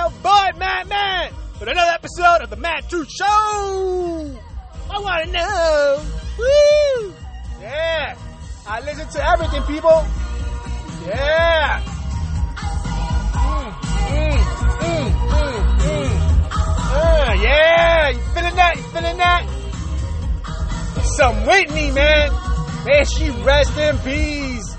your boy, Matt Man, with another episode of the Matt True Show. I want to know. Woo! Yeah. I listen to everything, people. Yeah. Mm, mm, mm, mm, mm. Uh, yeah. You feeling that? You feeling that? Some Whitney, man. Man, she rest in peace.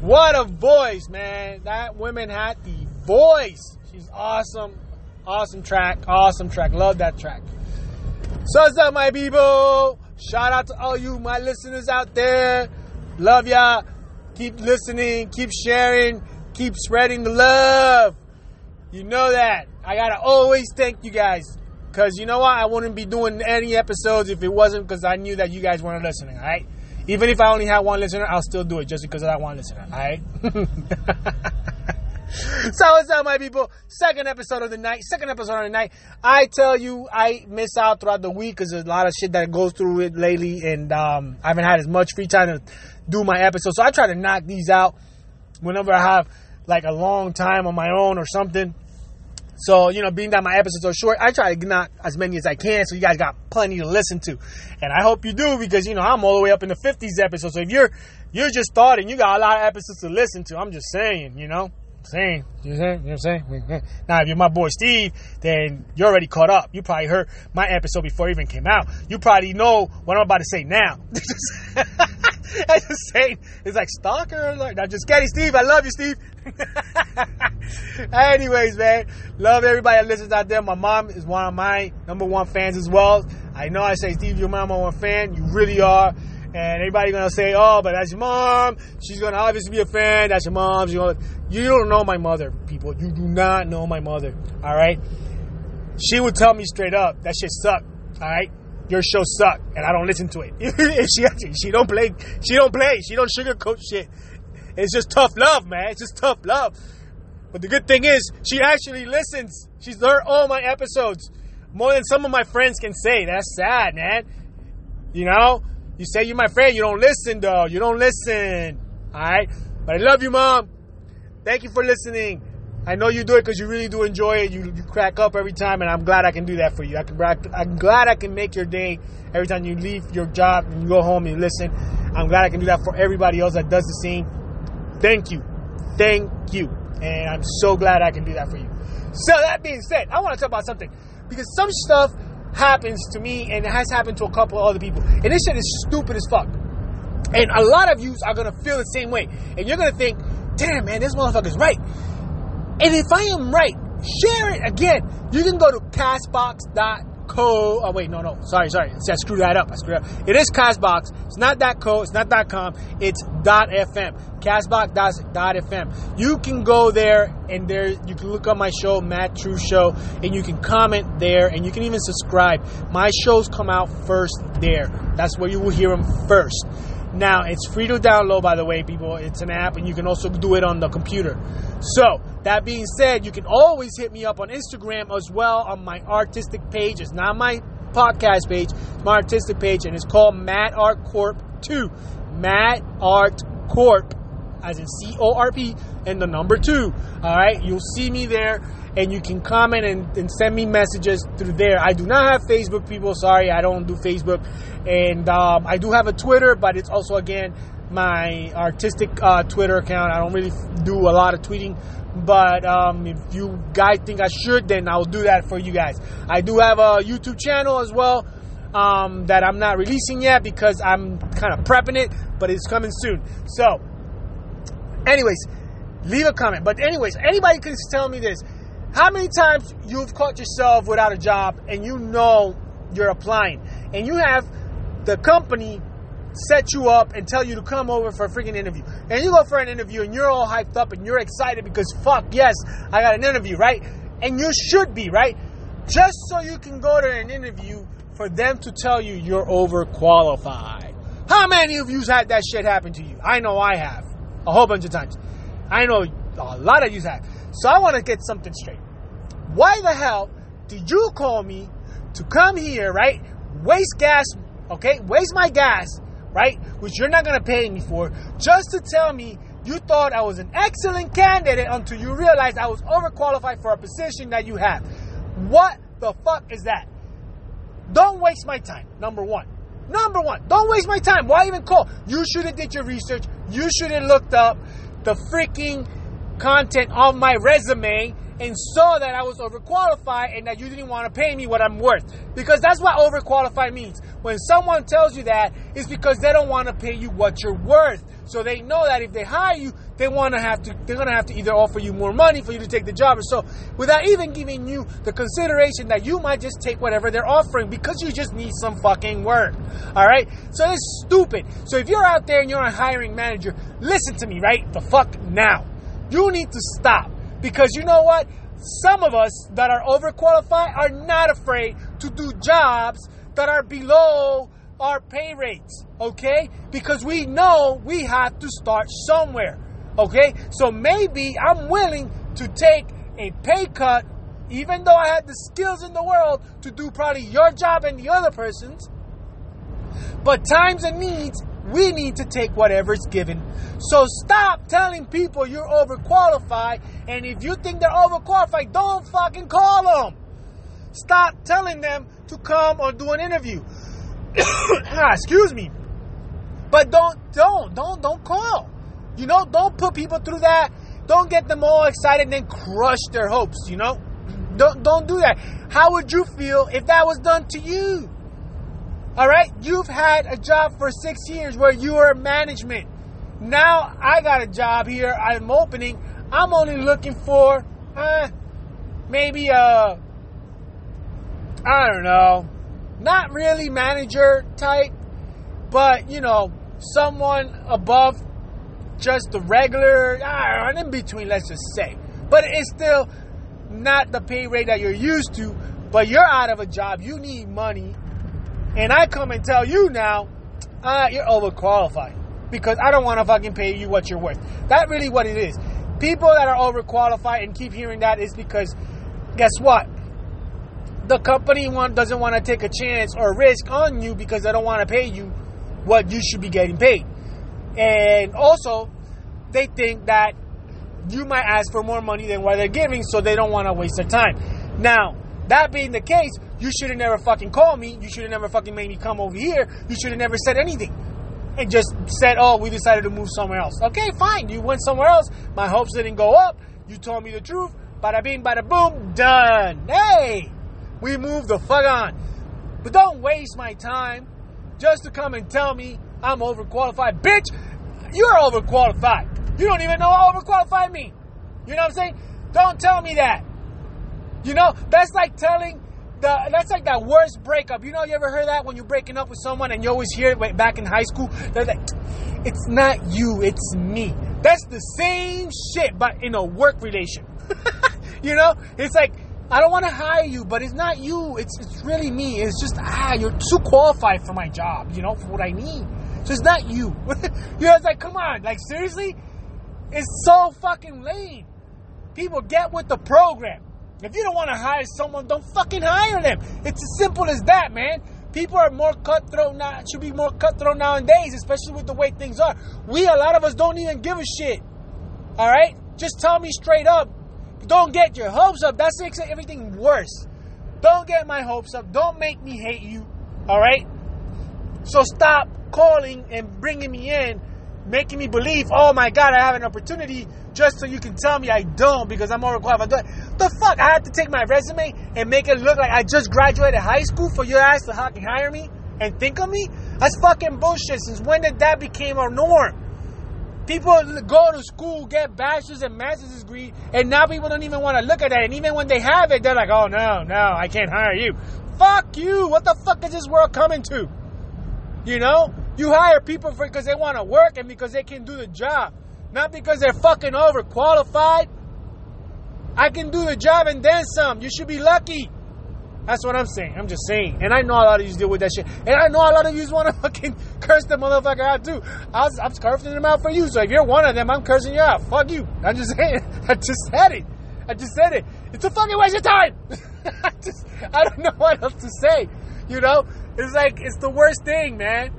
What a voice, man. That woman had the voice. Awesome. Awesome track. Awesome track. Love that track. So what's up, my people? Shout out to all you, my listeners out there. Love ya. Keep listening. Keep sharing. Keep spreading the love. You know that. I gotta always thank you guys. Cause you know what? I wouldn't be doing any episodes if it wasn't because I knew that you guys weren't listening, alright? Even if I only had one listener, I'll still do it just because of that one listener, alright? so what's up, my people? Second episode of the night. Second episode of the night. I tell you, I miss out throughout the week because there's a lot of shit that goes through it lately, and um, I haven't had as much free time to do my episodes. So I try to knock these out whenever I have like a long time on my own or something. So, you know, being that my episodes are short, I try to knock as many as I can so you guys got plenty to listen to. And I hope you do because, you know, I'm all the way up in the 50s episodes. So if you're you're just starting, you got a lot of episodes to listen to. I'm just saying, you know. Saying, you know what I'm saying? Now, if you're my boy Steve, then you're already caught up. You probably heard my episode before it even came out. You probably know what I'm about to say now. I just saying, it's like stalker. Like, not just kidding, Steve. I love you, Steve. Anyways, man, love everybody that listens out there. My mom is one of my number one fans as well. I know I say, Steve, you're my number one fan. You really are. And everybody gonna say, oh, but that's your mom. She's gonna obviously be a fan. That's your mom. She's gonna... You don't know my mother, people. You do not know my mother. All right. She would tell me straight up that shit sucked. All right. Your show sucked, and I don't listen to it. she she don't play. She don't play. She don't sugarcoat shit. It's just tough love, man. It's just tough love. But the good thing is, she actually listens. She's heard all my episodes more than some of my friends can say. That's sad, man. You know, you say you're my friend, you don't listen, though. You don't listen. All right, but I love you, mom. Thank you for listening. I know you do it because you really do enjoy it. You, you crack up every time, and I'm glad I can do that for you. I can, I'm glad I can make your day every time you leave your job and you go home and listen. I'm glad I can do that for everybody else that does the same. Thank you. Thank you. And I'm so glad I can do that for you. So, that being said, I want to talk about something because some stuff happens to me and it has happened to a couple of other people. And this shit is stupid as fuck. And a lot of you are to feel the same way. And you're to think, damn, man, this motherfucker's right. And if I am right, share it again. You can go to castbox.co. Oh, wait, no, no. Sorry, sorry. I screwed that up. I screwed up. It is Castbox. It's not that .co. It's not .com. It's .fm. Castbox.fm. You can go there and there you can look up my show, Matt True Show, and you can comment there and you can even subscribe. My shows come out first there. That's where you will hear them first. Now, it's free to download, by the way, people. It's an app, and you can also do it on the computer. So, that being said, you can always hit me up on Instagram as well on my artistic page. It's not my podcast page, it's my artistic page, and it's called Matt Art Corp 2. Matt Art Corp, as in C O R P, and the number 2. All right, you'll see me there and you can comment and, and, send me messages through there. I do not have Facebook, people. Sorry, I don't do Facebook, and um, I do have a Twitter, but it's also again my artistic uh, Twitter account. I don't really do a lot of tweeting, but um, if you guys think I should, then I'll do that for you guys. I do have a YouTube channel as well. Um, that I'm not releasing yet because I'm kind of prepping it, but it's coming soon. So, anyways, leave a comment. But anyways, anybody can tell me this. How many times you've caught yourself without a job and you know you're applying and you have the company set you up and tell you to come over for a freaking interview. And you go for an interview and you're all hyped up and you're excited because fuck yes, I got an interview, right? And you should be, right? Just so you can go to an interview for them to tell you you're overqualified. How many of you had that shit happen to you? I know I have. A whole bunch of times. I know a lot of you have. So I want to get something straight. Why the hell did you call me to come here, right? Waste gas, okay? Waste my gas, right? Which you're not going to pay me for, just to tell me You thought I was an excellent candidate until you realized I was overqualified for a position that you have. What the fuck is that? Don't waste my time, number one. Number one, don't waste my time. Why even call? You should have did your research. You should have looked up the freaking content of my resume and saw that I was overqualified and that you didn't want to pay me what I'm worth. Because that's what overqualified means. When someone tells you that, it's because they don't want to pay you what you're worth. So they know that if they hire you, they want to have to, they're going to have to either offer you more money for you to take the job. Or so without even giving you the consideration that you might just take whatever they're offering because you just need some fucking work. All right. So it's stupid. So if you're out there and you're a hiring manager, listen to me, right? The fuck now. You need to stop because you know what? Some of us that are overqualified are not afraid to do jobs that are below our pay rates, okay? Because we know we have to start somewhere, okay? So maybe I'm willing to take a pay cut, even though I had the skills in the world to do probably your job and the other person's. But times and needs we need to take whatever's given. So stop telling people you're overqualified. And if you think they're overqualified, don't fucking call them. Stop telling them to come or do an interview. Ah, excuse me. But don't, don't, don't, don't call. You know, don't put people through that. Don't get them all excited and then crush their hopes, you know? Don't, don't do that. How would you feel if that was done to you? All right, you've had a job for six years where you were management. Now I got a job here. I'm opening. I'm only looking for uh, maybe a I don't know, not really manager type, but you know someone above just the regular, I in between. Let's just say, but it's still not the pay rate that you're used to. But you're out of a job. You need money and I come and tell you now, uh, you're overqualified because I don't want to fucking pay you what you're worth. That's really what it is. People that are overqualified and keep hearing that is because, guess what? The company one doesn't want to take a chance or risk on you because they don't want to pay you what you should be getting paid. And also, they think that you might ask for more money than what they're giving, so they don't want to waste their time. Now, that being the case, you should have never fucking called me. You should have never fucking made me come over here. You should have never said anything. And just said, oh, we decided to move somewhere else. Okay, fine. You went somewhere else. My hopes didn't go up. You told me the truth. Bada bing, bada boom, done. Hey, we moved the fuck on. But don't waste my time just to come and tell me I'm overqualified. Bitch, you're overqualified. You don't even know overqualified means. You know what I'm saying? Don't tell me that. You know, that's like telling the that's like that worst breakup. You know, you ever heard that when you're breaking up with someone and you always hear it back in high school? They're like, it's not you, it's me. That's the same shit, but in a work relation. you know, it's like I don't want to hire you, but it's not you. It's it's really me. It's just ah, you're too qualified for my job. You know, for what I need. So it's not you. you know, it's like come on, like seriously, it's so fucking lame. People get with the program. If you don't want to hire someone, don't fucking hire them. It's as simple as that, man. People are more cutthroat now, should be more cutthroat nowadays, especially with the way things are. We, a lot of us, don't even give a shit. All right? Just tell me straight up. Don't get your hopes up. That makes everything worse. Don't get my hopes up. Don't make me hate you. All right? So stop calling and bringing me in, making me believe, oh my God, I have an opportunity just so you can tell me I don't because I'm overqualified. The fuck? I have to take my resume and make it look like I just graduated high school for your ass to fucking hire me and think of me? That's fucking bullshit. Since when did that become our norm? People go to school, get bachelor's and master's degree, and now people don't even want to look at that. And even when they have it, they're like, "Oh no, no, I can't hire you." Fuck you! What the fuck is this world coming to? You know, you hire people for because they want to work and because they can do the job. Not because they're fucking overqualified. I can do the job and then some. You should be lucky. That's what I'm saying. I'm just saying. And I know a lot of you deal with that shit. And I know a lot of you want to fucking curse the motherfucker out too. I was, I'm cursing them out for you. So if you're one of them, I'm cursing you out. Fuck you. I'm just saying. I just said it. I just said it. It's a fucking waste of time. I just, I don't know what else to say. You know? It's like, it's the worst thing, man.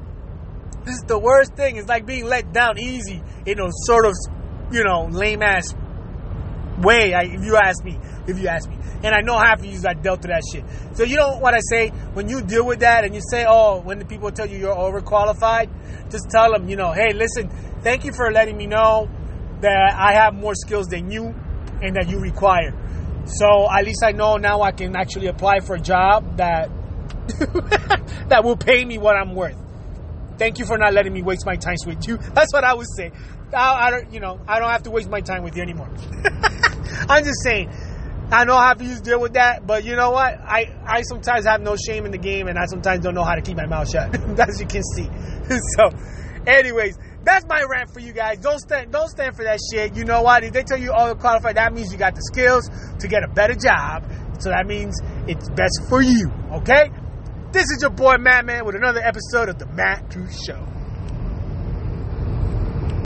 This is the worst thing. It's like being let down easy in a sort of you know, lame ass way. I, if you ask me, if you ask me, and I know half of you that dealt with that shit. So you know what I say when you deal with that and you say, oh, when the people tell you you're overqualified, just tell them, you know, hey, listen, thank you for letting me know that I have more skills than you and that you require. So at least I know now I can actually apply for a job that that will pay me what I'm worth. Thank you for not letting me waste my time with you. That's what I would say. I, I don't, you know, I don't have to waste my time with you anymore. I'm just saying. I know how to deal with that, but you know what? I, I sometimes have no shame in the game, and I sometimes don't know how to keep my mouth shut, as you can see. so, anyways, that's my rant for you guys. Don't stand, don't stand for that shit. You know what? If they tell you all qualified, that means you got the skills to get a better job. So that means it's best for you. Okay? This is your boy Matt Man with another episode of the Matt True Show.